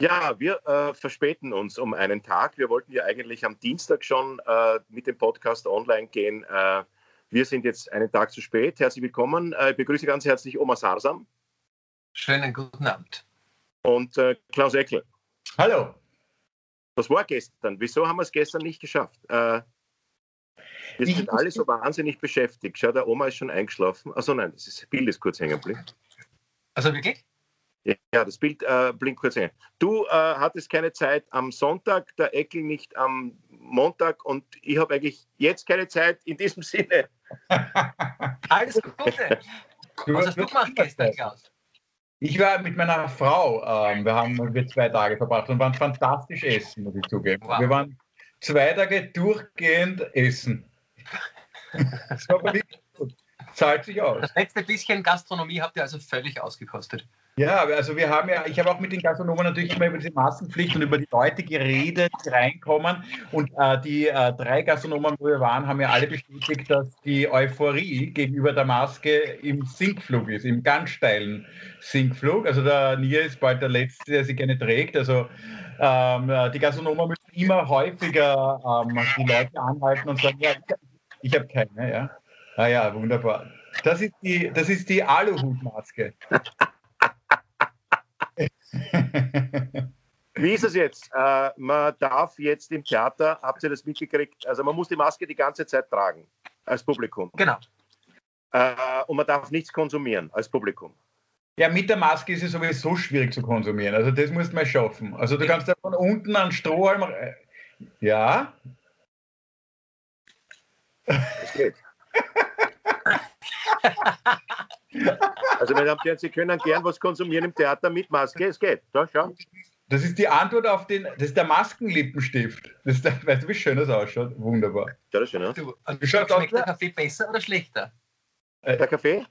Ja, wir äh, verspäten uns um einen Tag. Wir wollten ja eigentlich am Dienstag schon äh, mit dem Podcast online gehen. Äh, wir sind jetzt einen Tag zu spät. Herzlich willkommen. Äh, ich begrüße ganz herzlich Oma Sarsam. Schönen guten Abend. Und äh, Klaus Eckel. Hallo. Was war gestern? Wieso haben wir es gestern nicht geschafft? Äh, wir sind alle so wahnsinnig beschäftigt. Schau, der Oma ist schon eingeschlafen. Achso, nein, das Bild ist kurz hängen geblieben. Also wirklich? Ja, das Bild äh, blinkt kurz ein. Du äh, hattest keine Zeit am Sonntag, der Eckel nicht am Montag und ich habe eigentlich jetzt keine Zeit in diesem Sinne. Alles Gute. Was hast du gemacht gestern, Klaus? Ich war mit meiner Frau, ähm, wir haben wir zwei Tage verbracht und waren fantastisch essen, muss ich zugeben. Wow. Wir waren zwei Tage durchgehend essen. das war gut. Zahlt sich aus. Das letzte bisschen Gastronomie habt ihr also völlig ausgekostet. Ja, also wir haben ja, ich habe auch mit den Gastronomen natürlich immer über diese Maskenpflicht und über die Leute geredet, die reinkommen. Und äh, die äh, drei Gastronomen, wo wir waren, haben ja alle bestätigt, dass die Euphorie gegenüber der Maske im Sinkflug ist, im ganz steilen Sinkflug. Also der Nia ist bald der Letzte, der sie gerne trägt. Also ähm, die Gastronomen müssen immer häufiger ähm, die Leute anhalten und sagen, ja, ich habe keine, ja. Ah ja, wunderbar. Das ist die, das ist die Aluhutmaske. Wie ist es jetzt? Äh, man darf jetzt im Theater, habt ihr das mitgekriegt? Also man muss die Maske die ganze Zeit tragen als Publikum. Genau. Äh, und man darf nichts konsumieren als Publikum. Ja, mit der Maske ist es sowieso schwierig zu konsumieren. Also das musst du mal schaffen. Also du kannst ja von unten an Strohhalm. Ja. Es geht. Also, meine Damen und Herren, Sie können gern was konsumieren im Theater mit Maske. Es geht. Da, schau. Das ist die Antwort auf den, das ist der Maskenlippenstift. Das ist der, weißt du, wie schön das ausschaut? Wunderbar. Ja, das ist schön, ne? Du, und schmeckt aus, der Kaffee besser oder schlechter? Äh, der Kaffee?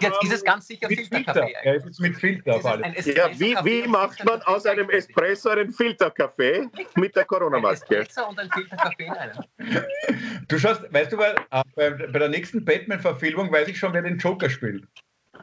Jetzt ist es ganz sicher mit Filterkaffee. Ja, es ist mit Filter auf alles. Ja, wie, wie macht man aus einem Espresso einen Filterkaffee mit der Corona-Maske? Espresso und ein Filterkaffee. Du schaust, weißt du, weil, äh, bei, bei der nächsten Batman-Verfilmung weiß ich schon, wer den Joker spielt.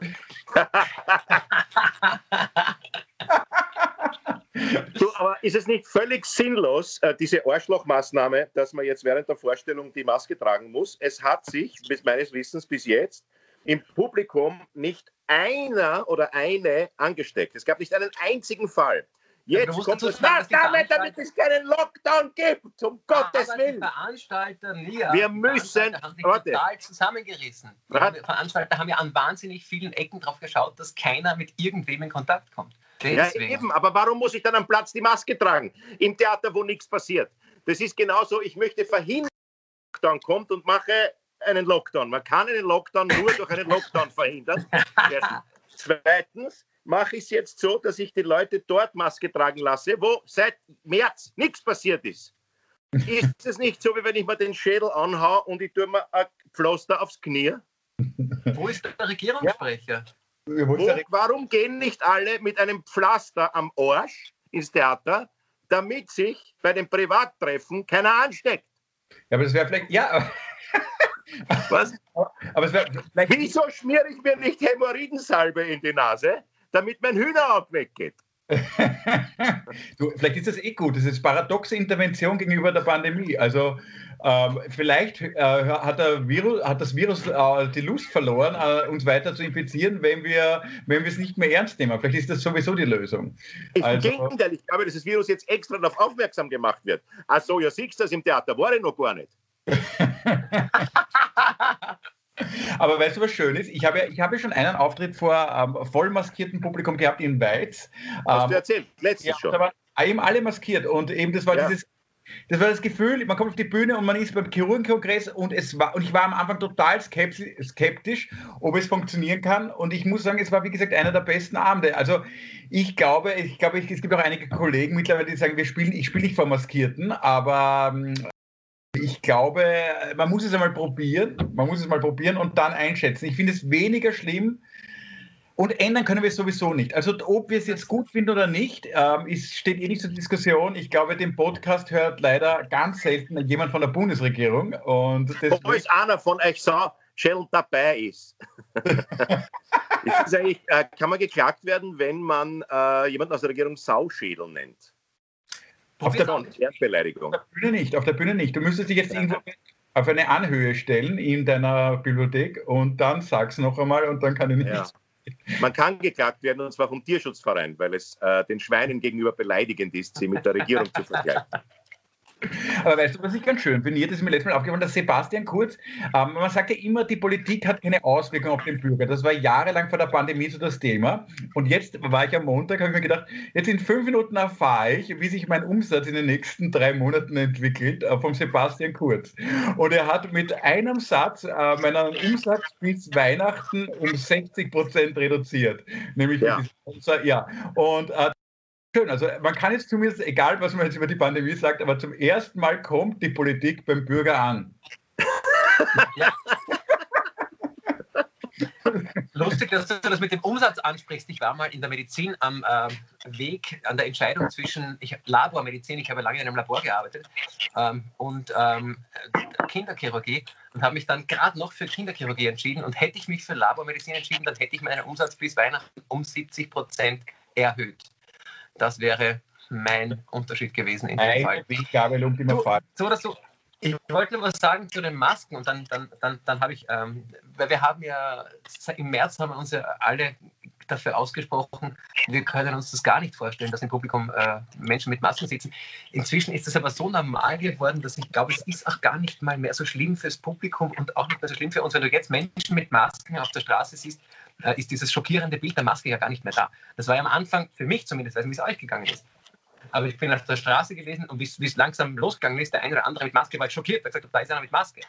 du, aber ist es nicht völlig sinnlos, äh, diese Arschlochmaßnahme, dass man jetzt während der Vorstellung die Maske tragen muss? Es hat sich, bis meines Wissens bis jetzt, im Publikum nicht einer oder eine angesteckt. Es gab nicht einen einzigen Fall. Jetzt kommt es nach damit, damit es keinen Lockdown gibt, um ja, Gottes Willen. Die Veranstalter, nie, wir müssen, haben sich warte. total zusammengerissen. Die Veranstalter haben ja an wahnsinnig vielen Ecken drauf geschaut, dass keiner mit irgendwem in Kontakt kommt. Deswegen. Ja, eben, aber warum muss ich dann am Platz die Maske tragen? Im Theater, wo nichts passiert. Das ist genauso, ich möchte verhindern, dass Lockdown kommt und mache einen Lockdown. Man kann einen Lockdown nur durch einen Lockdown verhindern. Zweitens mache ich es jetzt so, dass ich die Leute dort Maske tragen lasse, wo seit März nichts passiert ist. Ist es nicht so, wie wenn ich mir den Schädel anhaue und ich tue mir ein Pflaster aufs Knie? Wo ist der Regierungssprecher? Ja. Wo, warum gehen nicht alle mit einem Pflaster am Arsch ins Theater, damit sich bei den Privattreffen keiner ansteckt? Ja, aber das wäre vielleicht, ja. Was? Aber es wäre vielleicht. Wieso schmiere ich mir nicht Hämorrhoidensalbe in die Nase, damit mein Hühnerauge weggeht? du, vielleicht ist das eh gut. Das ist paradoxe Intervention gegenüber der Pandemie. Also ähm, vielleicht äh, hat, Virus, hat, das Virus äh, die Lust verloren, äh, uns weiter zu infizieren, wenn wir, wenn wir es nicht mehr ernst nehmen. Vielleicht ist das sowieso die Lösung. Im also, Gegenteil, ich glaube, dass das Virus jetzt extra darauf aufmerksam gemacht wird. Ach so, ja, siehst du das im Theater, war ich noch gar nicht. Aber weißt du, was schön ist? Ich habe, ich habe schon einen Auftritt vor ähm, vollmaskiertem Publikum gehabt in Weiz. Hast ähm, du erzählt? Letztes ja, schon. Da waren eben alle maskiert und eben das war ja. dieses das war das Gefühl, man kommt auf die Bühne und man ist beim Chirurgenkongress und es war und ich war am Anfang total skeptisch, ob es funktionieren kann. Und ich muss sagen, es war wie gesagt einer der besten Abende. Also ich glaube, ich glaube, es gibt auch einige Kollegen mittlerweile, die sagen, wir spielen, ich spiele nicht vor Maskierten, aber ähm, ich glaube, man muss es einmal probieren. Man muss es mal probieren und dann einschätzen. Ich finde es weniger schlimm. Und ändern können wir es sowieso nicht. Also ob wir es jetzt gut finden oder nicht, ähm, ist, steht eh nicht zur Diskussion. Ich glaube, den Podcast hört leider ganz selten jemand von der Bundesregierung. Und Wo ist einer von euch so schnell dabei ist. äh, kann man geklagt werden, wenn man äh, jemanden aus der Regierung Sauschädel nennt? Auf der, auf der, Bühne nicht, auf der Bühne nicht. Du müsstest dich jetzt irgendwo auf eine Anhöhe stellen in deiner Bibliothek und dann sag's noch einmal und dann kann ich nicht. Ja. Man kann geklagt werden und zwar vom Tierschutzverein, weil es äh, den Schweinen gegenüber beleidigend ist, sie mit der Regierung zu vergleichen. Aber weißt du, was ich ganz schön finde? Das ist mir letztes Mal aufgefallen, dass Sebastian Kurz, ähm, man sagt ja immer, die Politik hat keine Auswirkung auf den Bürger. Das war jahrelang vor der Pandemie so das Thema. Und jetzt war ich am Montag, habe ich mir gedacht, jetzt in fünf Minuten erfahre ich, wie sich mein Umsatz in den nächsten drei Monaten entwickelt, äh, vom Sebastian Kurz. Und er hat mit einem Satz äh, meinen Umsatz bis Weihnachten um 60 Prozent reduziert. Nämlich, ja. ja. Und äh, Schön, also man kann jetzt zumindest, egal was man jetzt über die Pandemie sagt, aber zum ersten Mal kommt die Politik beim Bürger an. Lustig, dass du das mit dem Umsatz ansprichst. Ich war mal in der Medizin am äh, Weg, an der Entscheidung zwischen ich, Labormedizin, ich habe lange in einem Labor gearbeitet, ähm, und ähm, Kinderchirurgie und habe mich dann gerade noch für Kinderchirurgie entschieden. Und hätte ich mich für Labormedizin entschieden, dann hätte ich meinen Umsatz bis Weihnachten um 70 Prozent erhöht. Das wäre mein Unterschied gewesen in dem Fall. So, so oder so. Ich wollte nur was sagen zu den Masken und dann, dann, dann, dann habe ich, ähm, weil wir haben ja im März haben wir uns ja alle dafür ausgesprochen, wir können uns das gar nicht vorstellen, dass im Publikum äh, Menschen mit Masken sitzen. Inzwischen ist das aber so normal geworden, dass ich glaube, es ist auch gar nicht mal mehr so schlimm fürs Publikum und auch nicht mehr so schlimm für uns. Wenn du jetzt Menschen mit Masken auf der Straße siehst, äh, ist dieses schockierende Bild der Maske ja gar nicht mehr da. Das war ja am Anfang, für mich zumindest, weiß nicht, wie es euch gegangen ist. Aber ich bin auf der Straße gewesen und wie es langsam losgegangen ist, der eine oder andere mit Maske war schockiert, weil gesagt da ist einer mit Maske.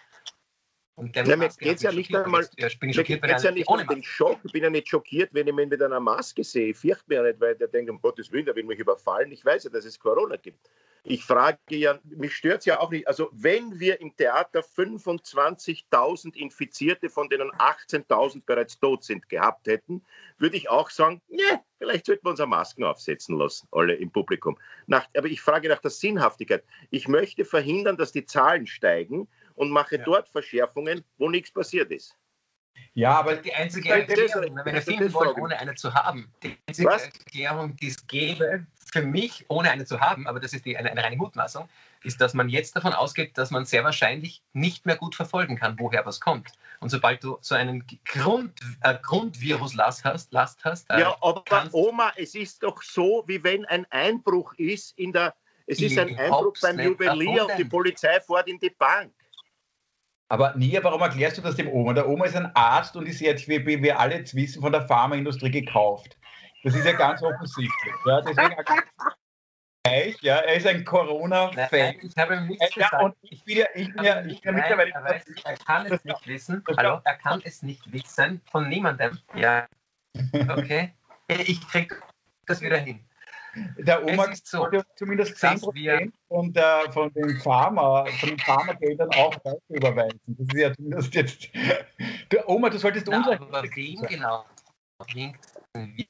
Und der ja, mir geht es ja nicht einmal ich bin schockiert, geht's ja nicht um den Schock. Ich bin ja nicht schockiert, wenn ich ihn mit einer Maske sehe. Ich fürchte mir ja nicht, weil der denkt, um Gottes Willen, der will mich überfallen. Ich weiß ja, dass es Corona gibt. Ich frage ja, mich stört es ja auch nicht. Also, wenn wir im Theater 25.000 Infizierte, von denen 18.000 bereits tot sind, gehabt hätten, würde ich auch sagen, ne, vielleicht sollten wir unsere Masken aufsetzen lassen, alle im Publikum. Nach, aber ich frage nach der Sinnhaftigkeit. Ich möchte verhindern, dass die Zahlen steigen und mache ja. dort Verschärfungen, wo nichts passiert ist. Ja, aber die einzige Erklärung, wenn wir finden wollen, ohne eine zu haben, die einzige Was? Erklärung, die es gäbe, für mich, ohne eine zu haben, aber das ist die, eine, eine reine Mutmaßung, ist, dass man jetzt davon ausgeht, dass man sehr wahrscheinlich nicht mehr gut verfolgen kann, woher was kommt. Und sobald du so einen Grund, äh, Grundviruslast hast, Last hast äh, ja, aber Oma, es ist doch so, wie wenn ein Einbruch ist in der, es ist ein Einbruch beim Juwelier und die Polizei fährt in die Bank. Aber nie, warum erklärst du das dem Oma? Der Oma ist ein Arzt und ist jetzt, wie, wir alle jetzt wissen, von der Pharmaindustrie gekauft. Das ist ja ganz offensichtlich. Ja, deswegen ja, er ist ein Corona-Fan. Ich habe ihm nichts ja, gesagt. Und ich bin ja, ich bin ja, ich bin mittlerweile. Er, weiß, er kann es nicht wissen. Hallo, er kann es nicht wissen von niemandem. Ja. Okay. Ich krieg das wieder hin. Der Oma so, zumindest 10% von, der, von den Pharma, von den Pharmageldern auch weiter überweisen. Das ist ja zumindest jetzt. Der Oma, du solltest uns. Aber wem genau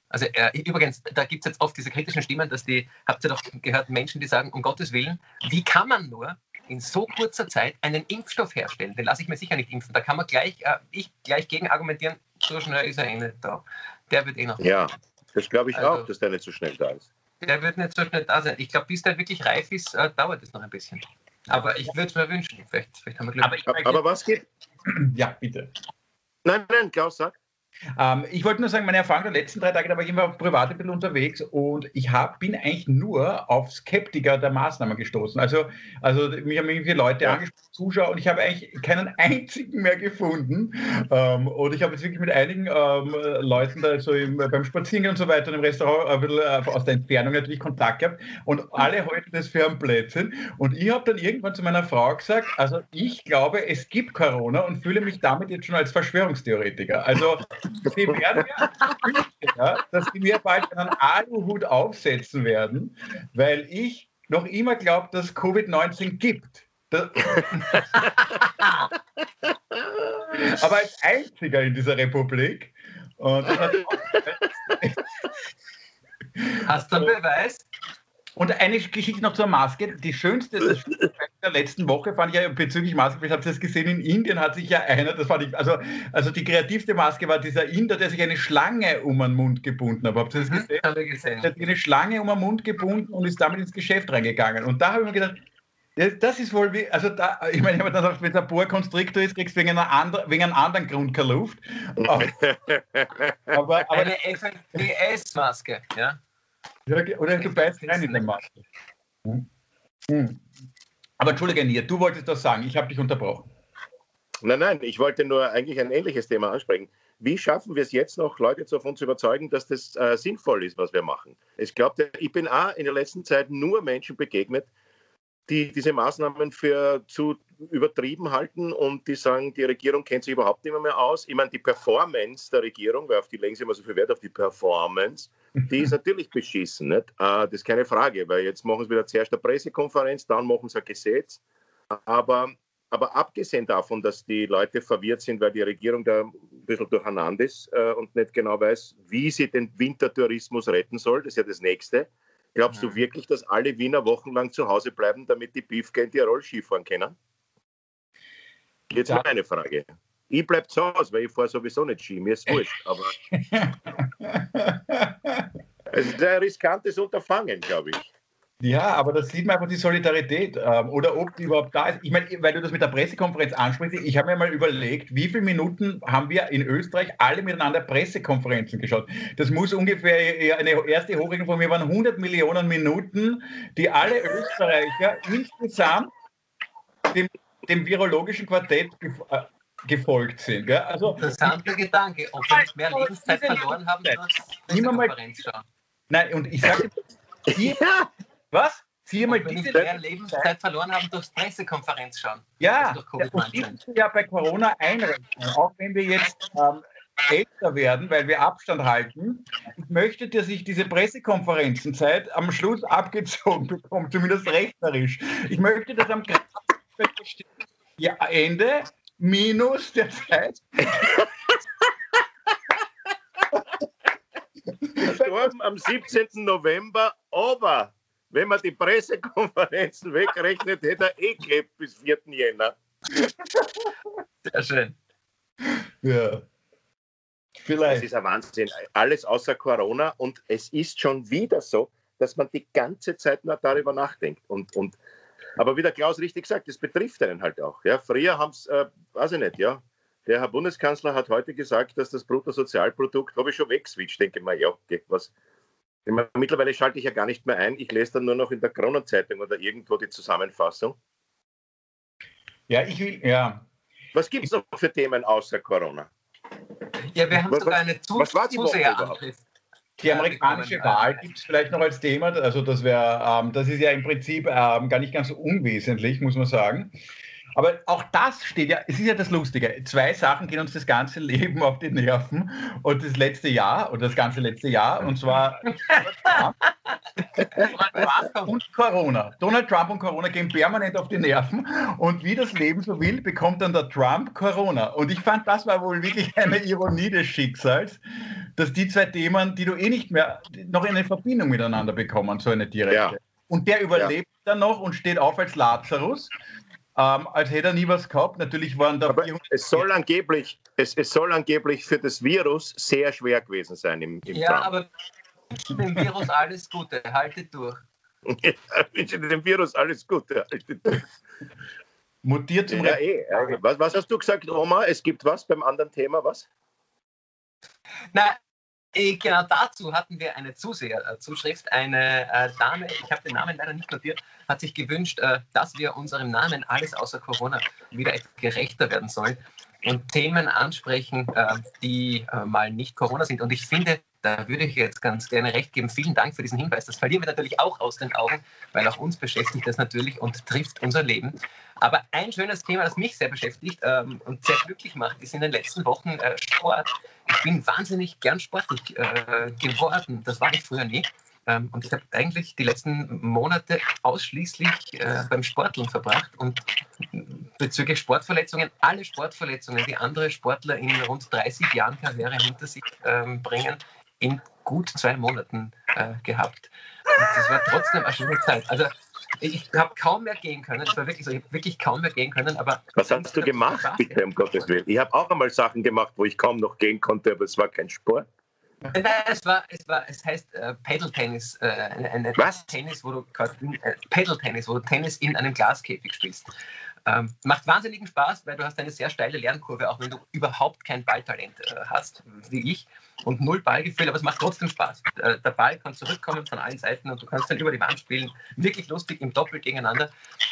Also äh, übrigens, da gibt es jetzt oft diese kritischen Stimmen, dass die, habt ihr doch gehört, Menschen, die sagen, um Gottes Willen, wie kann man nur in so kurzer Zeit einen Impfstoff herstellen? Den lasse ich mir sicher nicht impfen. Da kann man gleich, äh, ich gleich gegen argumentieren, so schnell ist er eh nicht da. Der wird eh noch. Ja, das glaube ich also, auch, dass der nicht so schnell da ist der wird nicht so schnell da sein. Ich glaube, bis der wirklich reif ist, äh, dauert es noch ein bisschen. Aber ich würde es mir wünschen. Vielleicht, vielleicht haben wir Glück. Aber, aber was geht? Ja, bitte. Nein, nein, Klaus, sag. Ähm, ich wollte nur sagen, meine Erfahrung der letzten drei Tage, da war ich immer privat ein bisschen unterwegs und ich hab, bin eigentlich nur auf Skeptiker der Maßnahmen gestoßen. Also, also mich haben irgendwie Leute ja. angesprochen, Zuschauer, und ich habe eigentlich keinen einzigen mehr gefunden. Ähm, und ich habe jetzt wirklich mit einigen ähm, Leuten da so im, beim Spazierengehen und so weiter im Restaurant ein bisschen äh, aus der Entfernung natürlich Kontakt gehabt und alle halten das für ein Blödsinn. Und ich habe dann irgendwann zu meiner Frau gesagt, also ich glaube, es gibt Corona und fühle mich damit jetzt schon als Verschwörungstheoretiker. Also sie werden ja, dass sie mir bald einen Aluhut aufsetzen werden, weil ich noch immer glaube, dass Covid-19 gibt. Aber als einziger in dieser Republik. Hast du einen Beweis? Und eine Geschichte noch zur Maske. Die schönste, der letzten Woche fand ich ja bezüglich Masken, ich habe das gesehen, in Indien hat sich ja einer, das fand ich, also, also die kreativste Maske war dieser Inder, der sich eine Schlange um den Mund gebunden hat. Habt ihr das mhm, gesehen? Haben wir gesehen. Der hat eine Schlange um den Mund gebunden und ist damit ins Geschäft reingegangen. Und da habe ich mir gedacht, das ist wohl wie, also da, ich meine, wenn man wenn der Boa Constrictor ist, kriegst du wegen, einer andre, wegen einem anderen Grund keine Luft. Aber, aber, aber eine FFPS-Maske, ja? Ja? Oder du beißt rein in der Maske. Hm. Hm. Aber entschuldige, Nier, du wolltest das sagen, ich habe dich unterbrochen. Nein, nein, ich wollte nur eigentlich ein ähnliches Thema ansprechen. Wie schaffen wir es jetzt noch, Leute davon zu überzeugen, dass das äh, sinnvoll ist, was wir machen? Ich glaube, ich bin auch in der letzten Zeit nur Menschen begegnet, die diese Maßnahmen für zu übertrieben halten und die sagen, die Regierung kennt sich überhaupt nicht mehr aus. Ich meine, die Performance der Regierung, weil auf die legen sie immer so viel Wert auf die Performance, die ist natürlich beschissen. Nicht? Äh, das ist keine Frage, weil jetzt machen sie wieder zuerst eine Pressekonferenz, dann machen sie ein Gesetz. Aber, aber abgesehen davon, dass die Leute verwirrt sind, weil die Regierung da ein bisschen durcheinander ist äh, und nicht genau weiß, wie sie den Wintertourismus retten soll, das ist ja das Nächste Glaubst du wirklich, dass alle Wiener wochenlang zu Hause bleiben, damit die Beefke in Tirol Skifahren können? Jetzt ja. meine Frage. Ich bleibe zu Hause, weil ich fahre sowieso nicht Ski, mir ist wurscht. Aber es ist ein riskantes Unterfangen, glaube ich. Ja, aber da sieht man einfach die Solidarität ähm, oder ob die überhaupt da ist. Ich meine, weil du das mit der Pressekonferenz ansprichst, ich habe mir mal überlegt, wie viele Minuten haben wir in Österreich alle miteinander Pressekonferenzen geschaut? Das muss ungefähr, eine erste Hochrechnung von mir waren 100 Millionen Minuten, die alle Österreicher insgesamt dem, dem virologischen Quartett äh, gefolgt sind. Gell? Also, Interessanter Gedanke, ob wir nicht mehr Lebenszeit verloren haben durch Pressekonferenz schauen. Nein, und ich sage, hier, was? Viermal Wenn diese mehr Lebenszeit verloren haben durchs Pressekonferenz schauen. Ja, durch ja bei Corona einrechnen. Auch wenn wir jetzt ähm, älter werden, weil wir Abstand halten. Ich möchte, dass ich diese Pressekonferenzenzeit am Schluss abgezogen bekomme, zumindest rechnerisch. Ich möchte, dass am ja, Ende minus der Zeit. Gestorben am 17. November, aber wenn man die Pressekonferenzen wegrechnet, hätte er eh gehabt bis 4. Jänner. Sehr schön. Ja. Vielleicht. Das ist ein Wahnsinn. Alles außer Corona. Und es ist schon wieder so, dass man die ganze Zeit nur darüber nachdenkt. Und, und, aber wie der Klaus richtig sagt, das betrifft einen halt auch. Ja, früher haben es, äh, weiß ich nicht, ja. Der Herr Bundeskanzler hat heute gesagt, dass das Bruttosozialprodukt, habe ich schon wegswitcht, denke ich mal, ja, okay, was, meine, mittlerweile schalte ich ja gar nicht mehr ein. Ich lese dann nur noch in der Kronenzeitung oder irgendwo die Zusammenfassung. Ja, ich will, ja. Was gibt es noch für Themen außer Corona? Ja, wir haben was, sogar eine Zu war die amerikanische Wahl gibt es vielleicht noch als Thema. Also das wäre, ähm, das ist ja im Prinzip ähm, gar nicht ganz so unwesentlich, muss man sagen. Aber auch das steht ja, es ist ja das Lustige. Zwei Sachen gehen uns das ganze Leben auf die Nerven und das letzte Jahr oder das ganze letzte Jahr und zwar und Corona. Donald Trump und Corona gehen permanent auf die Nerven und wie das Leben so will, bekommt dann der Trump Corona. Und ich fand, das war wohl wirklich eine Ironie des Schicksals, dass die zwei Themen, die du eh nicht mehr noch eine Verbindung miteinander bekommen, so eine direkte. Ja. Und der überlebt ja. dann noch und steht auf als Lazarus ähm, als hätte er nie was gehabt. Natürlich waren da. Aber es soll, angeblich, es, es soll angeblich für das Virus sehr schwer gewesen sein im, im Ja, Trump. aber dem Virus alles Gute, haltet durch. ich wünsche dem Virus alles Gute, haltet durch. Mutiert zum ja, eh, was, was hast du gesagt, Oma? Es gibt was beim anderen Thema, was? Äh, genau dazu hatten wir eine Zuseherzuschrift. Äh, eine äh, Dame, ich habe den Namen leider nicht notiert, hat sich gewünscht, äh, dass wir unserem Namen alles außer Corona wieder gerechter werden sollen und Themen ansprechen, äh, die äh, mal nicht Corona sind. Und ich finde, da würde ich jetzt ganz gerne recht geben. Vielen Dank für diesen Hinweis. Das verlieren wir natürlich auch aus den Augen, weil auch uns beschäftigt das natürlich und trifft unser Leben. Aber ein schönes Thema, das mich sehr beschäftigt ähm, und sehr glücklich macht, ist in den letzten Wochen äh, Sport. Ich bin wahnsinnig gern sportlich äh, geworden. Das war ich früher nie. Ähm, und ich habe eigentlich die letzten Monate ausschließlich äh, beim Sporteln verbracht und bezüglich Sportverletzungen, alle Sportverletzungen, die andere Sportler in rund 30 Jahren Karriere hinter sich ähm, bringen, in gut zwei Monaten äh, gehabt. Und das war trotzdem eine schöne Zeit. Also Ich habe kaum mehr gehen können. Es war wirklich so, ich habe wirklich kaum mehr gehen können. Aber Was hast du gemacht, bitte, um Gottes Willen? Ich habe auch einmal Sachen gemacht, wo ich kaum noch gehen konnte, aber es war kein Sport. Nein, es war, es war, es heißt äh, Paddle Tennis, äh, ein, Was? Tennis, wo du äh, Paddle Tennis, wo du Tennis in einem Glaskäfig spielst. Ähm, macht wahnsinnigen Spaß, weil du hast eine sehr steile Lernkurve, auch wenn du überhaupt kein Balltalent äh, hast, wie ich, und null Ballgefühl, aber es macht trotzdem Spaß. Äh, der Ball kann zurückkommen von allen Seiten und du kannst dann über die Wand spielen. Wirklich lustig im Doppel gegeneinander.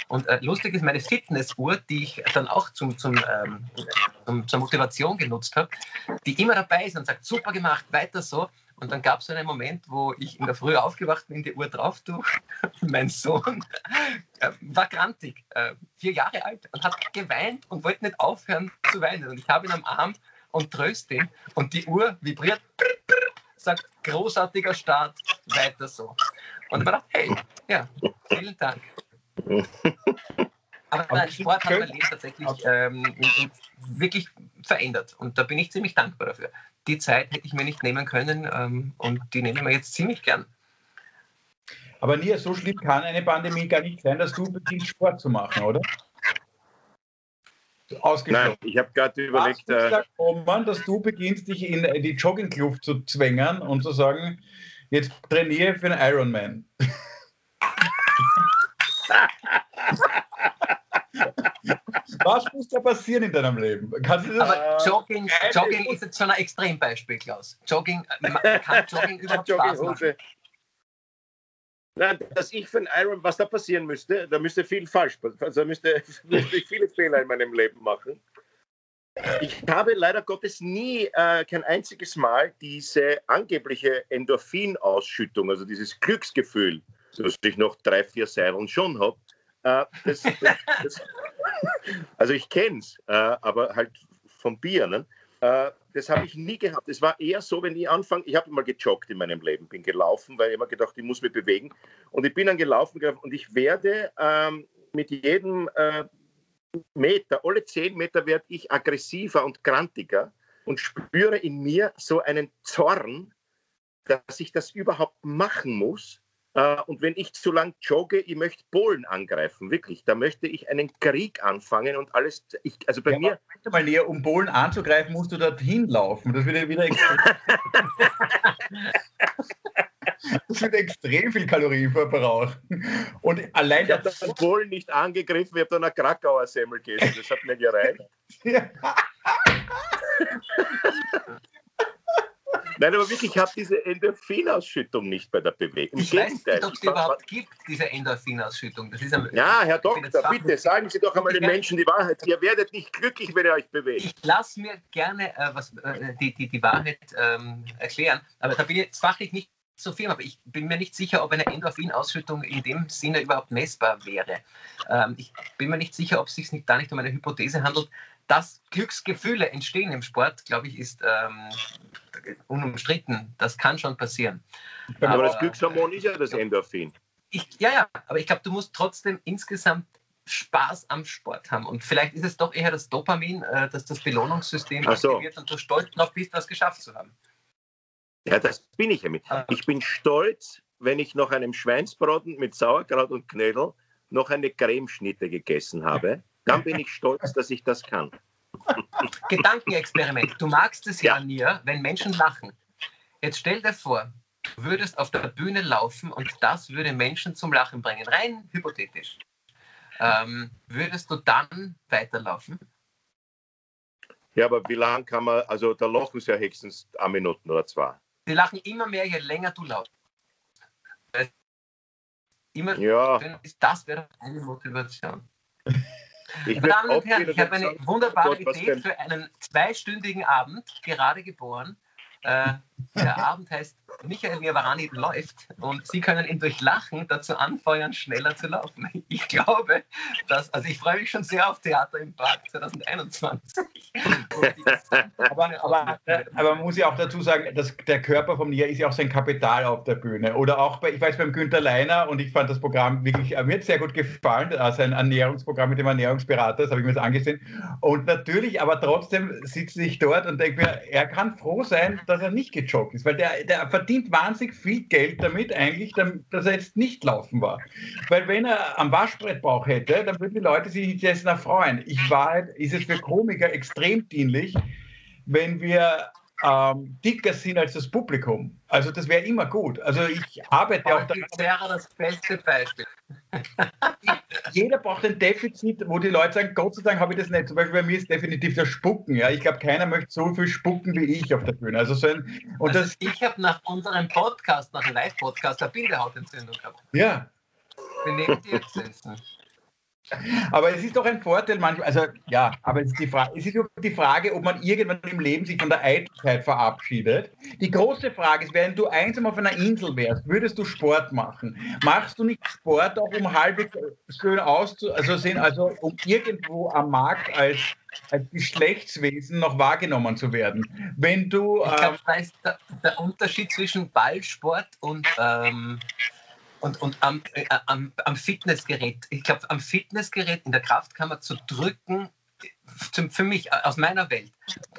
Und äh, lustig ist meine Fitnessuhr, die ich dann auch zum, zum, ähm, zum zur Motivation genutzt habe, die immer dabei ist und sagt, super gemacht, weiter so. Und dann gab es einen Moment, wo ich in der Früh aufgewacht bin, die Uhr drauf tue. mein Sohn äh, war grantig, äh, vier Jahre alt, und hat geweint und wollte nicht aufhören zu weinen. Und ich habe ihn am Arm und tröste ihn. Und die Uhr vibriert, sagt großartiger Start, weiter so. Und ich dachte, hey, ja, vielen Dank. Aber Aber nein, Sport hat mein Leben tatsächlich ähm, wirklich verändert. Und da bin ich ziemlich dankbar dafür. Die Zeit hätte ich mir nicht nehmen können ähm, und die nehme ich mir jetzt ziemlich gern. Aber Nia, so schlimm kann eine Pandemie gar nicht sein, dass du beginnst, Sport zu machen, oder? Ausgeschlossen. Nein, ich habe gerade überlegt, Was muss äh, da kommen, dass du beginnst, dich in die Joggingkluft zu zwängen und zu sagen, jetzt trainiere für einen Ironman? Was muss da passieren in deinem Leben? Kannst du das? Aber Jogging. Jogging ist jetzt schon ein Extrembeispiel, Klaus. Jogging, äh, ma- kann Jogging überhaupt Spaß machen? Nein, dass ich für einen Iron, was da passieren müsste, da müsste viel falsch passieren. Also müsste, müsste ich viele Fehler in meinem Leben machen. Ich habe leider Gottes nie, äh, kein einziges Mal diese angebliche Endorphinausschüttung, also dieses Glücksgefühl, das ich noch drei, vier Seilen schon habe. Äh, das, das, das, also ich kenne es, äh, aber halt vom Bier. Ne? Äh, das habe ich nie gehabt. Es war eher so, wenn ich anfange, ich habe mal gejoggt in meinem Leben, bin gelaufen, weil ich immer gedacht, ich muss mich bewegen. Und ich bin dann gelaufen gelaufen und ich werde ähm, mit jedem äh, Meter, alle zehn Meter werde ich aggressiver und grantiger und spüre in mir so einen Zorn, dass ich das überhaupt machen muss. Äh, Und wenn ich zu lang jogge, ich möchte Polen angreifen, wirklich. Da möchte ich einen Krieg anfangen und alles. Ich, also bei Ja, mir, mal näher, um Polen anzugreifen, musst du dorthin laufen. Das wird ja wieder extrem, das wird extrem viel Kalorien verbrauchen. Und allein ich habe das, dann Polen nicht angegriffen, ich habe dann eine Krakauer Semmel gegessen. Das hat mir gereicht. Nein, aber wirklich, ich habe diese Endorphinausschüttung nicht bei der Bewegung. Im Ich weiß nicht, ob es die überhaupt gibt, diese Endorphinausschüttung. Das ist ein, Ja, Herr Doktor, bitte sagen Sie doch einmal den. Menschen die Wahrheit. Ihr werdet nicht glücklich, wenn ihr euch bewegt. Ich lasse mir gerne äh, was, äh, die, die, die Wahrheit ähm, erklären, aber da bin ich jetzt fachlich nicht so firm, aber ich bin mir nicht sicher, ob eine Endorphinausschüttung in dem Sinne überhaupt messbar wäre. Ähm, ich bin mir nicht sicher, ob es sich nicht, da nicht um eine Hypothese handelt. Dass Glücksgefühle entstehen im Sport, glaube ich, ist ähm, unumstritten. Das kann schon passieren. aber, aber- das Glückshormon ist ja das Endorphin. Ich, ja, ja, aber ich glaube, du musst trotzdem insgesamt Spaß am Sport haben. Und vielleicht ist es doch eher das Dopamin, äh, dass das Belohnungssystem so. aktiviert und du stolz drauf bist, was geschafft zu haben. Ja, das bin ich ja mit. Ah. Ich bin stolz, wenn ich nach einem Schweinsbraten mit Sauerkraut und Knödel noch eine Cremeschnitte gegessen habe. Dann bin ich stolz, dass ich das kann. Gedankenexperiment. Du magst es ja, Ja. Nia, wenn Menschen lachen. Jetzt stell dir vor, du würdest auf der Bühne laufen und das würde Menschen zum Lachen bringen. Rein hypothetisch. Ähm, würdest du dann weiterlaufen? Ja, aber wie lange kann man, also da lachen sie ja höchstens eine Minute oder zwei. Sie lachen immer mehr, je länger du laufst. Immer Ja, ist das wäre eine Motivation. Ich Meine Damen und Herren, ich habe eine wunderbare Idee für einen zweistündigen Abend, gerade geboren. Äh, der Abend heißt Michael Niavarani läuft und Sie können ihn durch Lachen dazu anfeuern, schneller zu laufen. Ich glaube, dass, also ich freue mich schon sehr auf Theater im Park 2021. Und die aber, aber, aber man muss ja auch dazu sagen, dass der Körper vom Nia ist ja auch sein Kapital auf der Bühne. Oder auch bei, ich weiß beim Günther Leiner und ich fand das Programm wirklich, äh, mir hat sehr gut gefallen, äh, sein Ernährungsprogramm mit dem Ernährungsberater, das habe ich mir jetzt angesehen. Und natürlich, aber trotzdem sitze ich dort und denke mir, er kann froh sein, dass er nicht Profi-Jockeys, weil der, der verdient wahnsinnig viel Geld damit eigentlich, dass er jetzt nicht laufen war. Weil wenn er am Waschbrettbauch hätte, dann würden die Leute sich nicht dessen erfreuen. Ich war, ist es für Komiker extrem dienlich, wenn wir ähm, dicker sind als das Publikum. Also das wäre immer gut. Also ich arbeite auch daran. Das wäre das beste Beispiel. Jeder braucht ein Defizit, wo die Leute sagen, Gott sei Dank habe ich das nicht. Zum Beispiel bei mir ist definitiv das Spucken. Ja? Ich glaube, keiner möchte so viel spucken wie ich auf der Bühne. Also so ein, und also das, ich habe nach unserem Podcast, nach dem Live-Podcast, eine Bindehautentzündung gehabt. Ja. Bin neben dir gesessen. Aber es ist doch ein Vorteil manchmal, also ja, aber es ist, die Frage, es ist die Frage, ob man irgendwann im Leben sich von der Eitelkeit verabschiedet. Die große Frage ist, wenn du einsam auf einer Insel wärst, würdest du Sport machen? Machst du nicht Sport auch, um halbwegs schön auszu, also, sehen, also um irgendwo am Markt als, als Geschlechtswesen noch wahrgenommen zu werden? Wenn du. Ich glaube, ähm, der, der, Unterschied zwischen Ballsport und ähm, und, und am, äh, am, am Fitnessgerät, ich glaube, am Fitnessgerät in der Kraftkammer zu drücken, zum, für mich aus meiner Welt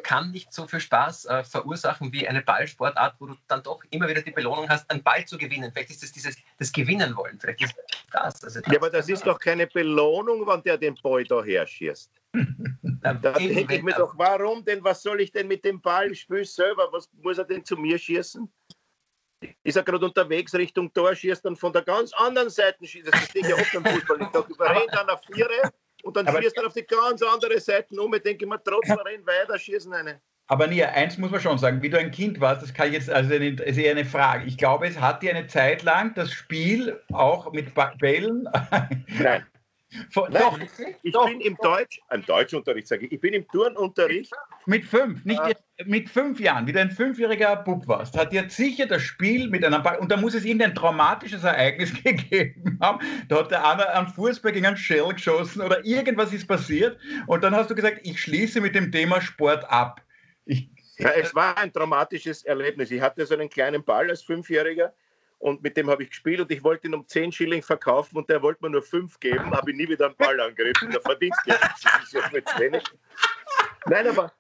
kann nicht so viel Spaß äh, verursachen wie eine Ballsportart, wo du dann doch immer wieder die Belohnung hast, einen Ball zu gewinnen. Vielleicht ist es dieses das Gewinnen wollen. Vielleicht ist das. Also das ja, aber das ist doch keine Belohnung, wenn der den Ball da herschießt. da denke ich mir doch, warum denn? Was soll ich denn mit dem Ball? Ich spiele selber. Was muss er denn zu mir schießen? Ist er gerade unterwegs Richtung Tor, schießt dann von der ganz anderen Seite, schießt. das steht ja oft am Fußball, ich sage, überrennt dann auf Viere und dann schießt er auf die ganz andere Seite um. Ich denke mir, trotzdem rennt weiter, schießen eine. Aber Nia, eins muss man schon sagen, wie du ein Kind warst, das kann ich jetzt, also eine, ist eher eine Frage. Ich glaube, es hat dir eine Zeit lang das Spiel auch mit Bällen. Nein. Von, Nein, doch, ich doch, bin im Deutsch, im Deutschunterricht sage ich, ich bin im Turnunterricht. Mit fünf, nicht äh, mit fünf Jahren, wie du ein fünfjähriger Bub warst, hat dir sicher das Spiel mit einem Ball, und da muss es irgendein traumatisches Ereignis gegeben haben. Da hat der eine am Fußball gegen einen Shell geschossen oder irgendwas ist passiert. Und dann hast du gesagt, ich schließe mit dem Thema Sport ab. Ich, ja, es war ein traumatisches Erlebnis. Ich hatte so einen kleinen Ball als Fünfjähriger und mit dem habe ich gespielt und ich wollte ihn um 10 Schilling verkaufen und der wollte mir nur 5 geben, habe ich nie wieder einen Ball angegriffen. Der verdient ja. Nein, aber,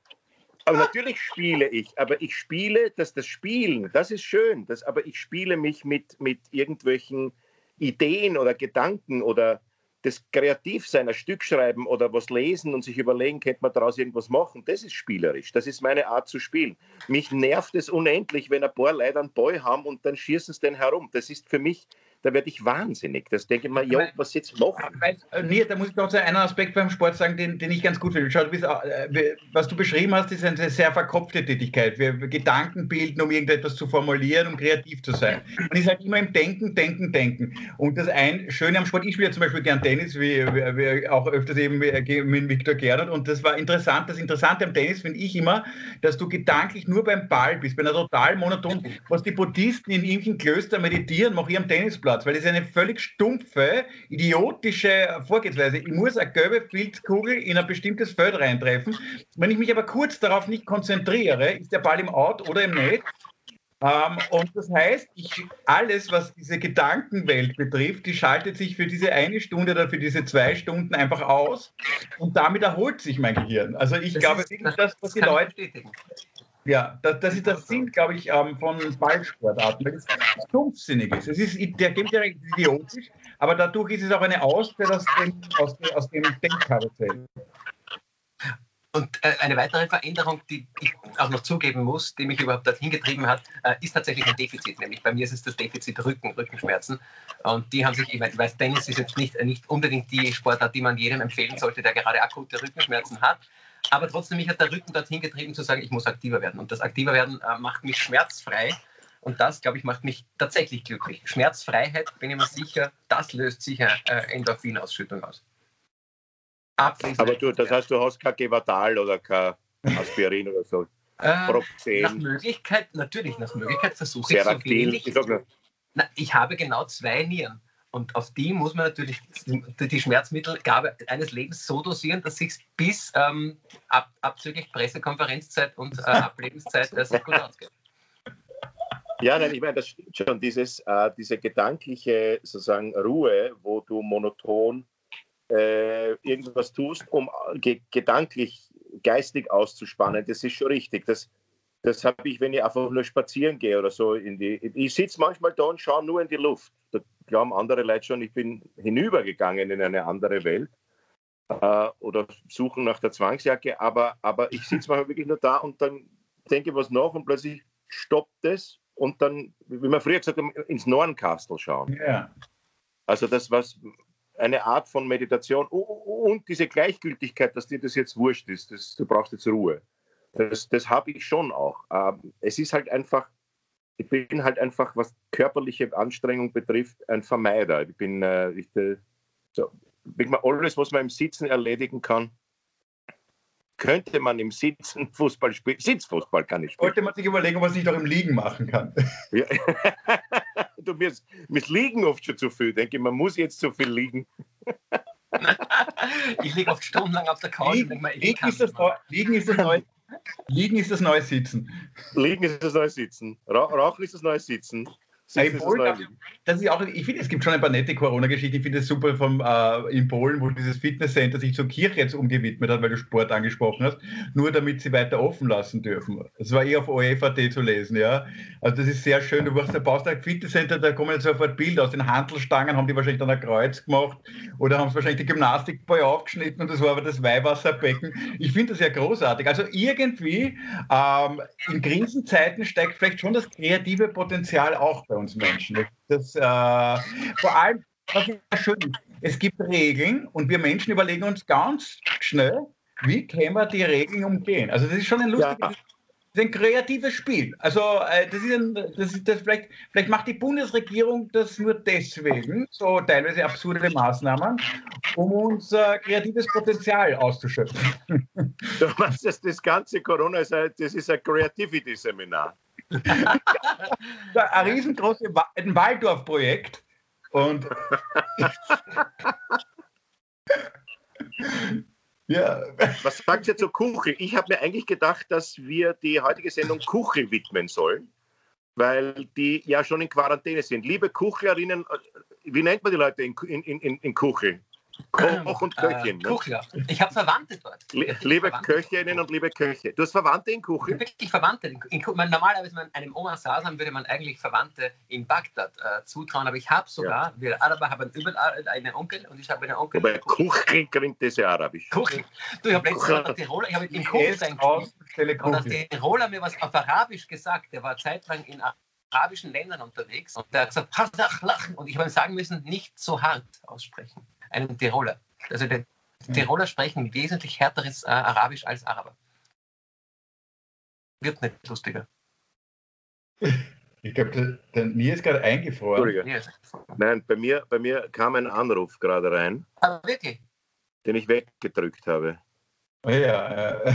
aber natürlich spiele ich, aber ich spiele, dass das Spielen, das ist schön, das, aber ich spiele mich mit, mit irgendwelchen Ideen oder Gedanken oder das Kreativsein, ein Stück schreiben oder was lesen und sich überlegen, könnte man daraus irgendwas machen, das ist spielerisch. Das ist meine Art zu spielen. Mich nervt es unendlich, wenn ein paar Leute einen Ball haben und dann schießen sie den herum. Das ist für mich da werde ich wahnsinnig. Das denke ich mir, ja, was jetzt noch? Äh, nee, da muss ich noch einen Aspekt beim Sport sagen, den, den ich ganz gut finde. Schau, du bist, äh, was du beschrieben hast, ist eine sehr verkopfte Tätigkeit. Wir Gedanken bilden, um irgendetwas zu formulieren, um kreativ zu sein. Und ich sage immer im Denken, Denken, Denken. Und das ein Schöne am Sport, ich spiele zum Beispiel gern Tennis, wie, wie, wie auch öfters eben mit Viktor Gernot. Und das war interessant. Das Interessante am Tennis finde ich immer, dass du gedanklich nur beim Ball bist, bei einer total monoton, was die Buddhisten in irgendwelchen Klöstern meditieren, mache ich am Tennisplatz Platz, weil das ist eine völlig stumpfe, idiotische Vorgehensweise. Ich muss eine gelbe Filzkugel in ein bestimmtes Feld reintreffen. Wenn ich mich aber kurz darauf nicht konzentriere, ist der Ball im Out oder im Netz. Ähm, und das heißt, ich, alles, was diese Gedankenwelt betrifft, die schaltet sich für diese eine Stunde oder für diese zwei Stunden einfach aus und damit erholt sich mein Gehirn. Also ich das glaube, ist, das, das, was die Leute. Ja, das, das ist der Sinn, glaube ich, ähm, von Ballsportarten, weil es stumpfsinnig ist. Es ist, der gibt ja idiotisch, aber dadurch ist es auch eine Auszeit aus dem, aus dem, aus dem Denkkarussell. Und äh, eine weitere Veränderung, die ich auch noch zugeben muss, die mich überhaupt dorthin getrieben hat, äh, ist tatsächlich ein Defizit. Nämlich bei mir ist es das Defizit Rücken, Rückenschmerzen. Und die haben sich, ich weiß, Tennis ist jetzt nicht, nicht unbedingt die Sportart, die man jedem empfehlen sollte, der gerade akute Rückenschmerzen hat. Aber trotzdem, mich hat der Rücken dorthin getrieben zu sagen, ich muss aktiver werden. Und das aktiver werden äh, macht mich schmerzfrei. Und das, glaube ich, macht mich tatsächlich glücklich. Schmerzfreiheit, bin ich mir sicher, das löst sicher äh, Endorphinausschüttung aus. Abschließend. Aber du, das heißt, du hast kein Gevatal oder kein Aspirin oder so? Äh, nach Möglichkeit, natürlich, nach Möglichkeit versuche ich so wenig. Ich, na, ich habe genau zwei Nieren. Und auf die muss man natürlich die Schmerzmittelgabe eines Lebens so dosieren, dass sich bis ähm, ab, abzüglich Pressekonferenzzeit und äh, Ablebenszeit das gut ausgeht. Ja, nein, ich meine, das stimmt schon. Dieses, äh, diese gedankliche sozusagen Ruhe, wo du monoton äh, irgendwas tust, um ge gedanklich, geistig auszuspannen, das ist schon richtig. Das, Das habe ich, wenn ich einfach nur spazieren gehe oder so. In die, ich sitze manchmal da und schaue nur in die Luft. Da glauben andere Leute schon, ich bin hinübergegangen in eine andere Welt äh, oder suchen nach der Zwangsjacke. Aber, aber ich sitze manchmal wirklich nur da und dann denke was nach und plötzlich stoppt es und dann, wie man früher gesagt hat, ins Nornkastel schauen. Ja. Also das, was eine Art von Meditation und diese Gleichgültigkeit, dass dir das jetzt wurscht ist, das, du brauchst jetzt Ruhe. Das, das habe ich schon auch. Ähm, es ist halt einfach, ich bin halt einfach, was körperliche Anstrengung betrifft, ein Vermeider. Ich bin, äh, ich, äh, so, alles, was man im Sitzen erledigen kann, könnte man im Sitzen Fußball spielen. Sitzfußball kann ich spielen. Wollte man sich überlegen, ob man sich doch im Liegen machen kann. Ja. du, mir, ist, mir Liegen oft schon zu viel. Ich denke, man muss jetzt zu viel liegen. ich liege oft stundenlang auf der Couch liegen, und denke liegen, ist das liegen, ist das neue, liegen ist das neue Sitzen. Liegen ist das neue Sitzen. Rauchen ist das neue Sitzen. In Polen, das ist auch, ich finde, es gibt schon ein paar nette Corona-Geschichten. Ich finde es super vom, äh, in Polen, wo dieses Fitnesscenter sich zur Kirche jetzt umgewidmet hat, weil du Sport angesprochen hast, nur damit sie weiter offen lassen dürfen. Das war eh auf OEVT zu lesen, ja. Also das ist sehr schön. Du baust ein Fitnesscenter, da kommen jetzt sofort Bilder aus den Handelstangen, haben die wahrscheinlich dann ein Kreuz gemacht oder haben sie wahrscheinlich die Gymnastikball aufgeschnitten und das war aber das Weihwasserbecken. Ich finde das ja großartig. Also irgendwie ähm, in Krisenzeiten steigt vielleicht schon das kreative Potenzial auch bei uns Menschen. Das, äh, vor allem, was ja schön ist, es gibt Regeln und wir Menschen überlegen uns ganz schnell, wie können wir die Regeln umgehen. Also das ist schon ein lustiges, ja. Das ist ein kreatives Spiel. Also äh, das ist, ein, das ist das vielleicht, vielleicht macht die Bundesregierung das nur deswegen, so teilweise absurde Maßnahmen, um unser kreatives Potenzial auszuschöpfen. Du meinst, dass das ganze Corona ist ein, das ist ein Creativity-Seminar. ein riesengroßes ein Waldorf-Projekt. Und ja. Was sagt ihr zur Kuche? Ich habe mir eigentlich gedacht, dass wir die heutige Sendung Kuche widmen sollen, weil die ja schon in Quarantäne sind. Liebe Kuchlerinnen, äh, wie nennt man die Leute in, in, in, in Kuche? Koch und Köchin. Äh, Koch, ja. Ich habe Verwandte dort. liebe Verwandte. Köchinnen und liebe Köche. Du hast Verwandte in Kuchen? Wirklich Verwandte. In, in, normalerweise, wenn man einem Oma Sasam würde man eigentlich Verwandte in Bagdad äh, zutrauen, aber ich habe sogar, ja. wir Araber haben überall einen Onkel und ich habe einen Onkel. Aber Kuchen klingt das ja arabisch. Kuchen. Du, ich habe letztens der Tiroler, ich habe in Kuchen und der Tiroler mir was auf Arabisch gesagt. Der war zeitlang in arabischen Ländern unterwegs und der hat gesagt, lachen. Und ich habe ihm sagen müssen, nicht so hart aussprechen einen Tiroler. Also die Tiroler sprechen wesentlich härteres äh, Arabisch als Araber. Wird nicht lustiger. Ich glaube, der, der mir ist gerade eingefroren. Nein, bei mir, bei mir kam ein Anruf gerade rein. Aber ah, wirklich? Den ich weggedrückt habe. Oh ja. Äh.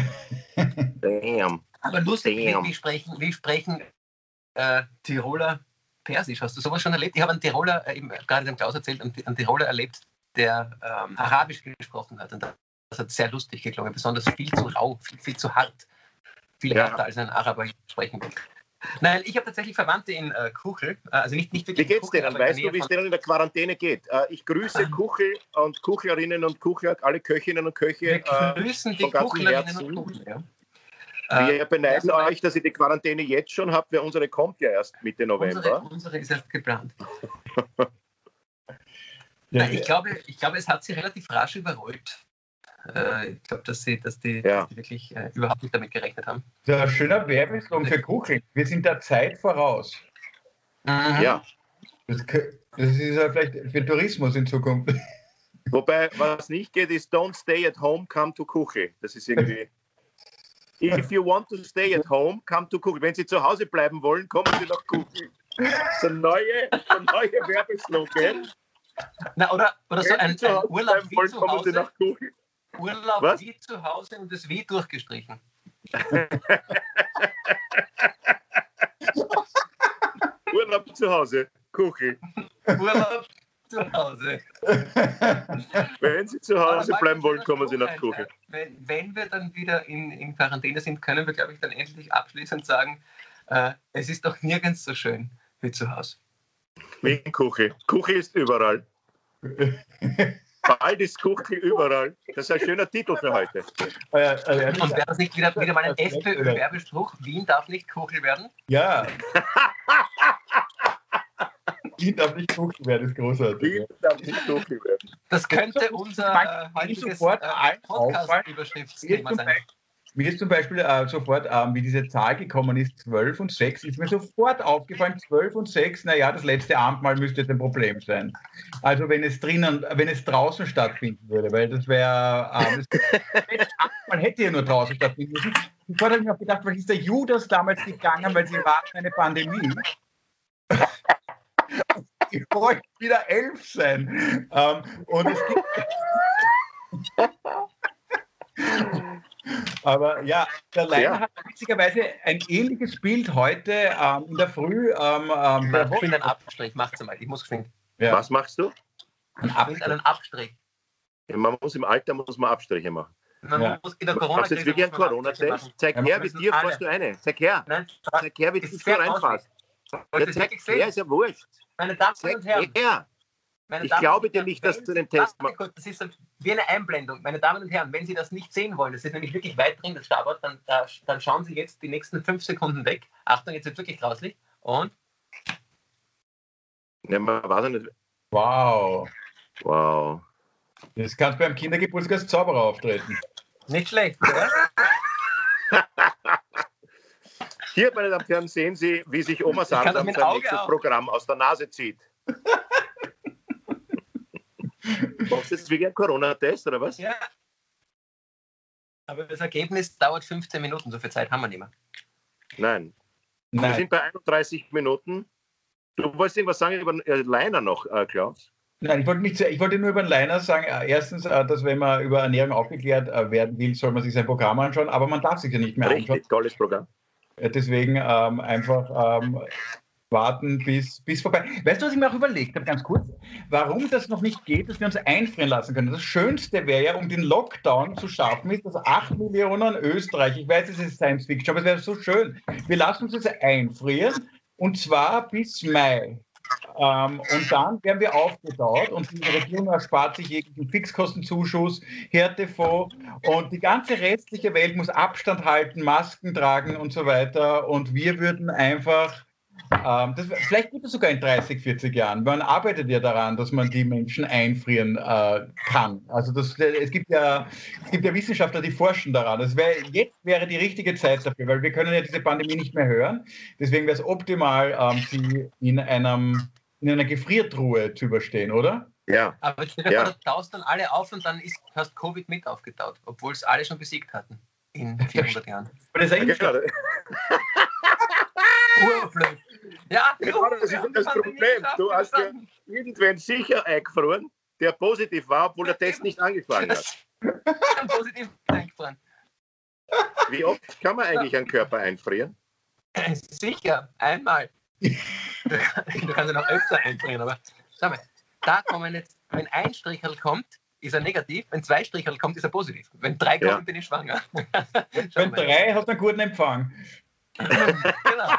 Damn. Aber lustig, Damn. wie sprechen, wie sprechen äh, Tiroler Persisch? Hast du sowas schon erlebt? Ich habe einen Tiroler, äh, gerade dem Klaus erzählt, einen Tiroler erlebt, der ähm, Arabisch gesprochen hat. Und das hat sehr lustig geklungen, besonders viel zu rau, viel, viel zu hart. Viel ja. härter als ein Araber sprechen kann. Nein, ich habe tatsächlich Verwandte in äh, Kuchel. Äh, also nicht, nicht wirklich. Wie geht's denen? Weißt du, wie es denen in der Quarantäne geht? Äh, ich grüße ähm, Kuchel und Kuchlerinnen und Kuchler, alle Köchinnen und Köche. Wir äh, grüßen die Kuchlerinnen und Kuchler. Ja. Wir beneiden also, euch, dass ihr die Quarantäne jetzt schon habt, weil unsere kommt ja erst Mitte November. Unsere, unsere ist erst geplant. Ja, ich, glaube, ich glaube, es hat sie relativ rasch überrollt. Äh, ich glaube, dass, sie, dass, die, ja. dass die wirklich äh, überhaupt nicht damit gerechnet haben. Das ist ein schöner Werbeslogan für Kuchen. Wir sind der Zeit voraus. Mhm. Ja. Das, das ist ja vielleicht für Tourismus in Zukunft. Wobei, was nicht geht, ist Don't stay at home, come to Kuche. Das ist irgendwie. If you want to stay at home, come to Kuche. Wenn Sie zu Hause bleiben wollen, kommen Sie nach. Das ist ein neuer neue Werbeslogan. Na, oder, oder so ein, ein Urlaub wie zu Hause. Urlaub Was? wie zu Hause und das wie durchgestrichen. Urlaub zu Hause, Kuchel. Urlaub zu Hause. Wenn Sie zu Hause bleiben wollen, kommen Sie nach Kuchel. Wenn, wenn wir dann wieder in, in Quarantäne sind, können wir, glaube ich, dann endlich abschließend sagen, äh, es ist doch nirgends so schön wie zu Hause. Wie in Kuche. Kuche ist überall. Bald ist Kuchel überall. Das ist ein schöner Titel für heute. Äh, äh, Und wäre das nicht wieder, wieder mal ein FPÖ-Werbespruch? Wien darf nicht Kuchel werden? Ja. Wien darf nicht Kuchel werden, ist großartig. Wien darf nicht Kuchel werden. Das könnte unser heutiges äh, Podcast-Überschriftsthema sein. Mir ist zum Beispiel äh, sofort, ähm, wie diese Zahl gekommen ist, 12 und 6, ist mir sofort aufgefallen, 12 und 6, naja, das letzte Abendmahl müsste jetzt ein Problem sein. Also wenn es drinnen, wenn es draußen stattfinden würde, weil das wäre, ähm, das letzte Abendmahl hätte ja nur draußen stattfinden müssen. Sofort habe ich mir auch gedacht, was ist der Judas damals gegangen, weil sie waren eine Pandemie. Ich wollte wieder elf sein. Ähm, und es gibt... Aber ja, der Leiner ja. hat witzigerweise ein ähnliches Bild heute ähm, in der Früh. Ähm, ähm, ich finde einen Abstrich, macht's mal. Ich muss geschwind. Ja. Was machst du? Ein Abstrich. einen Abstrich. Ja, man muss im Alter muss man Abstriche machen. Man ja. muss in der corona Machst du jetzt wirklich einen Corona-Test? Zeig her, wie dir fährst du eine. Zeig her. Nein, zeig her, wie du dich reinfährst. Ja, zeig her, ist ja wurscht. Meine Damen und Herren. Her. Meine ich Damen glaube dir nicht, dass du den Test machst. Das ist wie eine Einblendung. Meine Damen und Herren, wenn Sie das nicht sehen wollen, das ist nämlich wirklich weit drin, das Stabort, dann, dann schauen Sie jetzt die nächsten fünf Sekunden weg. Achtung, jetzt wird wirklich grauslich. Und? Ja, man weiß nicht. Wow. Wow. Jetzt kannst du beim Kindergeburtstag als Zauberer auftreten. Nicht schlecht, oder? Hier, meine Damen und Herren, sehen Sie, wie sich Oma Samsam sein nächstes auch. Programm aus der Nase zieht. Machst du jetzt wegen Corona-Test oder was? Ja. Aber das Ergebnis dauert 15 Minuten, so viel Zeit haben wir nicht mehr. Nein. Nein. Wir sind bei 31 Minuten. Du wolltest irgendwas sagen über äh, Leiner noch, äh, Klaus? Nein, ich wollte, nicht, ich wollte nur über den Liner sagen, äh, erstens, dass wenn man über Ernährung aufgeklärt werden will, soll man sich sein Programm anschauen, aber man darf sich ja nicht mehr Richtig, anschauen. tolles Programm. Deswegen ähm, einfach ähm, warten bis, bis vorbei. Weißt du, was ich mir auch überlegt habe, ganz kurz? Warum das noch nicht geht, dass wir uns einfrieren lassen können. Das Schönste wäre ja, um den Lockdown zu schaffen, ist, dass 8 Millionen Österreich, ich weiß, es ist Science Fiction, aber es wäre so schön. Wir lassen uns jetzt einfrieren und zwar bis Mai. Ähm, und dann werden wir aufgetaut und die Regierung erspart sich jeglichen Fixkostenzuschuss, Härtefonds und die ganze restliche Welt muss Abstand halten, Masken tragen und so weiter. Und wir würden einfach ähm, das, vielleicht gibt es sogar in 30, 40 Jahren. Man arbeitet ja daran, dass man die Menschen einfrieren äh, kann. Also das, es, gibt ja, es gibt ja Wissenschaftler, die forschen daran. Das wär, jetzt wäre die richtige Zeit dafür, weil wir können ja diese Pandemie nicht mehr hören. Deswegen wäre es optimal, ähm, sie in, einem, in einer Gefriertruhe zu überstehen, oder? Ja. Aber ja. du taust dann alle auf und dann ist, hast Covid mit aufgetaut, obwohl es alle schon besiegt hatten in 400 Jahren. Aber das ist eigentlich ja, Urblöd. Ja, genau, das ist das Problem. Du hast ja irgendwen sicher eingefroren, der positiv war, obwohl der Test nicht angefangen hat. positiv eingefroren. Wie oft kann man eigentlich einen Körper einfrieren? Sicher, einmal. Du kannst ihn auch öfter einfrieren, aber schau mal, da kommen jetzt, wenn ein Strichel kommt, ist er negativ, wenn zwei Strichel kommt, ist er positiv. Wenn drei kommen, ja. bin ich schwanger. wenn drei, hast du einen guten Empfang. genau.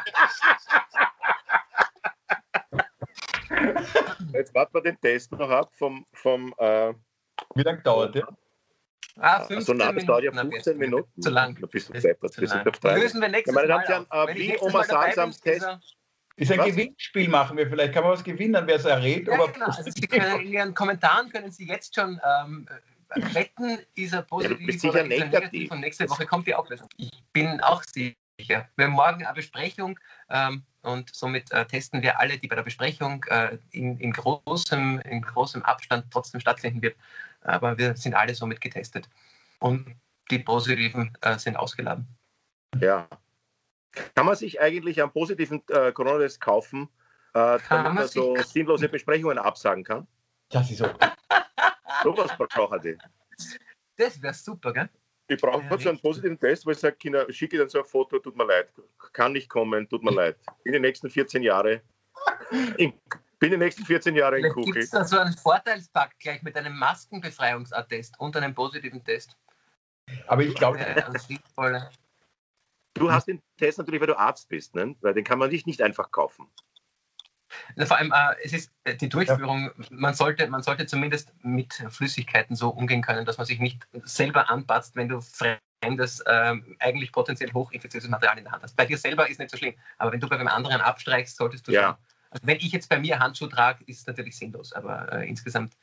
Jetzt warten wir den Test noch ab vom. vom äh, Wie lange dauert der? Ah, 15 also, na, das dauert ja 15 Minuten. Zu lang. Da bist du deppert. Wir sind auf drei. Lösen wir nächstes Mal. Meine Damen und Herren, wie Oma Salsams Test. Ist ein was? Gewinnspiel machen wir vielleicht. Kann man was gewinnen, wer es errät? Ja, genau. also Sie können in Ihren Kommentaren können Sie jetzt schon ähm, wetten, ist er positiv ja, oder ist er negativ. Und nächste Woche kommt die Auflösung. Ich bin auch sicher. Wir haben morgen eine Besprechung ähm, und somit äh, testen wir alle, die bei der Besprechung äh, in, in, großem, in großem Abstand trotzdem stattfinden wird. Aber wir sind alle somit getestet. Und die Positiven äh, sind ausgeladen. Ja. Kann man sich eigentlich einen positiven äh, Corona-Test kaufen, äh, damit man so sinnlose Besprechungen absagen kann? Das ist so. Sowas braucht er. Das wäre super, gell? Ich brauche ja, so einen positiven Test, wo ich sage, Kinder, schicke dann so ein Foto, tut mir leid, kann nicht kommen, tut mir leid. In den nächsten 14 Jahren, in, bin die nächsten 14 Jahre in Kuchel. Gibt es da so einen Vorteilspakt gleich mit einem Maskenbefreiungsattest und einem positiven Test? Aber ich glaube, du hast den Test natürlich, weil du Arzt bist, ne? weil den kann man nicht, nicht einfach kaufen. Vor allem, äh, es ist äh, die Durchführung, ja. man, sollte, man sollte zumindest mit Flüssigkeiten so umgehen können, dass man sich nicht selber anpatzt, wenn du fremdes, äh, eigentlich potenziell hochinfektiöses Material in der Hand hast. Bei dir selber ist nicht so schlimm, aber wenn du bei einem anderen abstreichst, solltest du ja. schon. Also wenn ich jetzt bei mir Handschuhe trage, ist es natürlich sinnlos, aber äh, insgesamt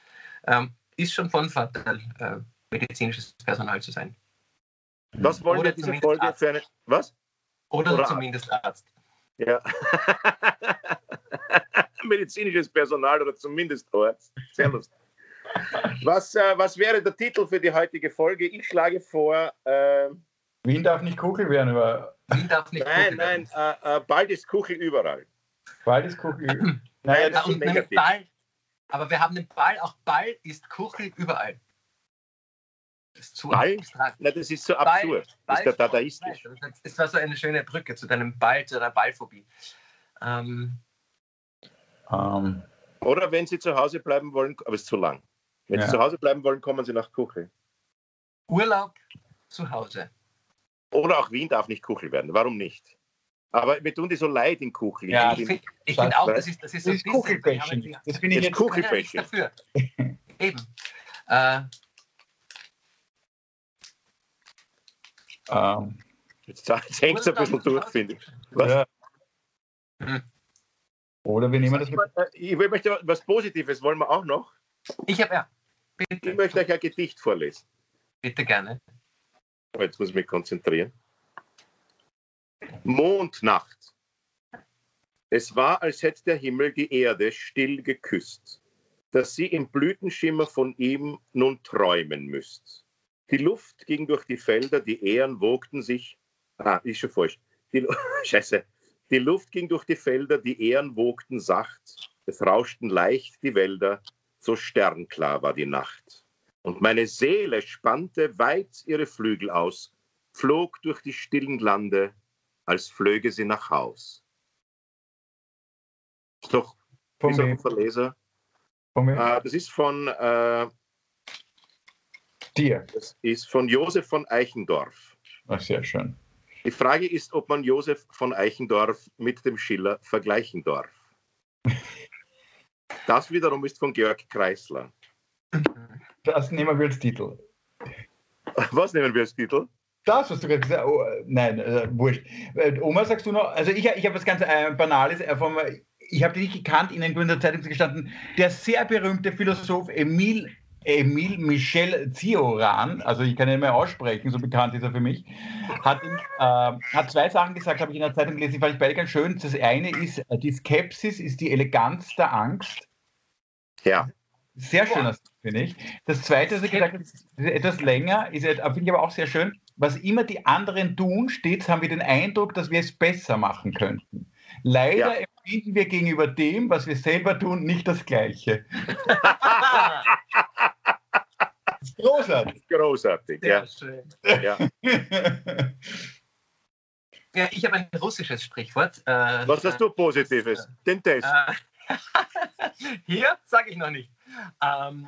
ähm, ist schon von Vorteil, äh, medizinisches Personal zu sein. Was wollen Oder wir diese Folge Arzt. für eine. Was? Oder, Oder zumindest Arzt. Ja. Medizinisches Personal oder zumindest Arzt. Sehr lustig. Was, äh, was wäre der Titel für die heutige Folge? Ich schlage vor. Äh, Wien darf nicht Kuchel werden, aber. Wien darf nicht Nein, nein, äh, äh, bald ist Kuchel überall. Bald ist Kuchel überall. naja, das ist negativ. Ball, aber wir haben den Ball, auch Ball ist Kuchel überall. Das ist zu Ball? abstrakt. Na, das ist so absurd. Ball, das ist der dadaistisch. Das war so eine schöne Brücke zu deinem Ball, zu deiner Ballphobie. Ähm. Ähm. Oder wenn Sie zu Hause bleiben wollen, aber es ist zu lang. Wenn ja. Sie zu Hause bleiben wollen, kommen Sie nach Kuchel. Urlaub zu Hause. Oder auch Wien darf nicht Kuchel werden. Warum nicht? Aber mir tun die so leid in Kuchel. Ja, ich finde find auch, das ist, das ist so das Kuchelbäschchen. Das finde ich jetzt Kuchelbäschchen. dafür. Eben. Äh. Jetzt, jetzt hängt es ein bisschen durch, finde ich. Was? Ja. Hm. Oder wir nehmen das mit. Äh, ich möchte was Positives, wollen wir auch noch? Ich habe ja. Bitte. Ich möchte euch ein Gedicht vorlesen. Bitte gerne. Jetzt muss ich mich konzentrieren. Mondnacht. Es war, als hätte der Himmel die Erde still geküsst, dass sie im Blütenschimmer von ihm nun träumen müsst. Die Luft ging durch die Felder, die Ähren wogten sich. Ah, ist schon falsch. Die, Scheiße. Die Luft ging durch die Felder, die Ähren wogten sacht. Es rauschten leicht die Wälder, so sternklar war die Nacht. Und meine Seele spannte weit ihre Flügel aus, flog durch die stillen Lande, als flöge sie nach Haus. Ist doch ist ein Verleser. Äh, das ist von äh, dir. Das ist von Josef von Eichendorf. Ach, sehr schön. Die Frage ist, ob man Josef von Eichendorf mit dem Schiller vergleichen darf. Das wiederum ist von Georg Kreisler. Das nehmen wir als Titel. Was nehmen wir als Titel? Das, was du gerade gesagt hast. Oh, nein, äh, wurscht. Äh, Oma, sagst du noch? Also ich, ich habe was ganz äh, Banales. Äh, vom, ich habe dich nicht gekannt, in der Zeitung gestanden. Der sehr berühmte Philosoph Emile Emile Michel Zioran, also ich kann ihn nicht mehr aussprechen, so bekannt ist er für mich, hat, äh, hat zwei Sachen gesagt, habe ich in der Zeitung gelesen, die fand ich beide ganz schön. Das eine ist, äh, die Skepsis ist die Eleganz der Angst. Ja. Sehr schön, ja. finde ich. Das zweite, was er gesagt hat, ist etwas länger, ist, finde ich aber auch sehr schön. Was immer die anderen tun, stets haben wir den Eindruck, dass wir es besser machen könnten. Leider ja. empfinden wir gegenüber dem, was wir selber tun, nicht das Gleiche. Großartig. Großartig, Sehr ja. Schön. Ja. ja, ich habe ein russisches Sprichwort. Äh, Was hast du Positives? Äh, Den Test. Äh, hier sage ich noch nicht. Ähm,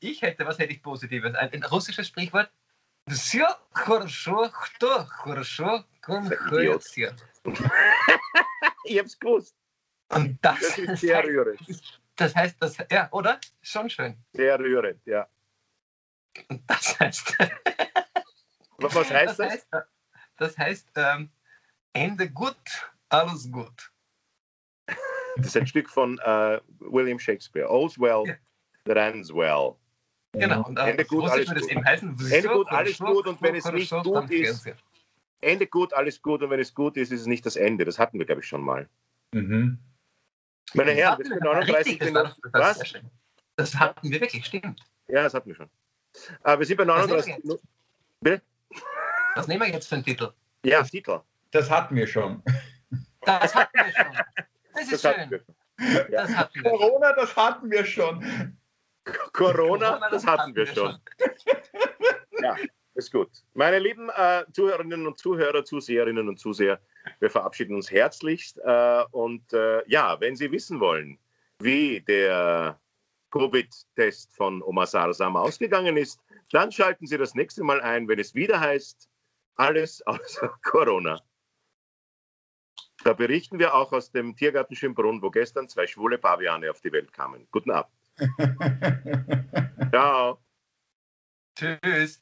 ich hätte, was hätte ich Positives? Ein, ein russisches Sprichwort. Все хорошо, кто хорошо конкуриert. Ich hab's gewusst. Und das, das ist sehr rührend. Das heißt, das, ja, oder? Schon schön. Sehr rührend, ja. Das heißt. Was heißt das? Das heißt, das heißt ähm, Ende gut, alles gut. Das ist ein Stück von uh, William Shakespeare. All's well ja. that ends well. Genau. Und, äh, Ende gut, alles gut. Heißen, Ende gut, alles gut. Und wenn es nicht gut ist, Ende gut, alles gut. Und wenn es gut ist, ist es nicht das Ende. Das hatten wir, glaube ich, schon mal. Mhm. Meine Herren, wir sind 39 Minuten. Was? Das hatten wir wirklich, stimmt. Ja, das hatten wir schon. Äh, wir sind bei 39 Minuten. Bitte? Was nehmen wir jetzt für einen Titel? Ja, Titel. Das hatten wir schon. Das hatten wir schon. Das ist das schön. Das hatten wir. Corona, das hatten wir schon. Corona, das, hatten wir schon. ja, ist gut. Meine lieben äh, Zuhörerinnen und Zuhörer, Zuseherinnen und Zuseher, wir verabschieden uns herzlichst. Äh, und äh, ja, wenn Sie wissen wollen, wie der Covid-Test von Omar Sarsam ausgegangen ist, dann schalten Sie das nächste Mal ein, wenn es wieder heißt, alles außer Corona. Da berichten wir auch aus dem Tiergarten Schönbrunn, wo gestern zwei schwule Paviane auf die Welt kamen. Guten Abend. Ciao. Tschüss.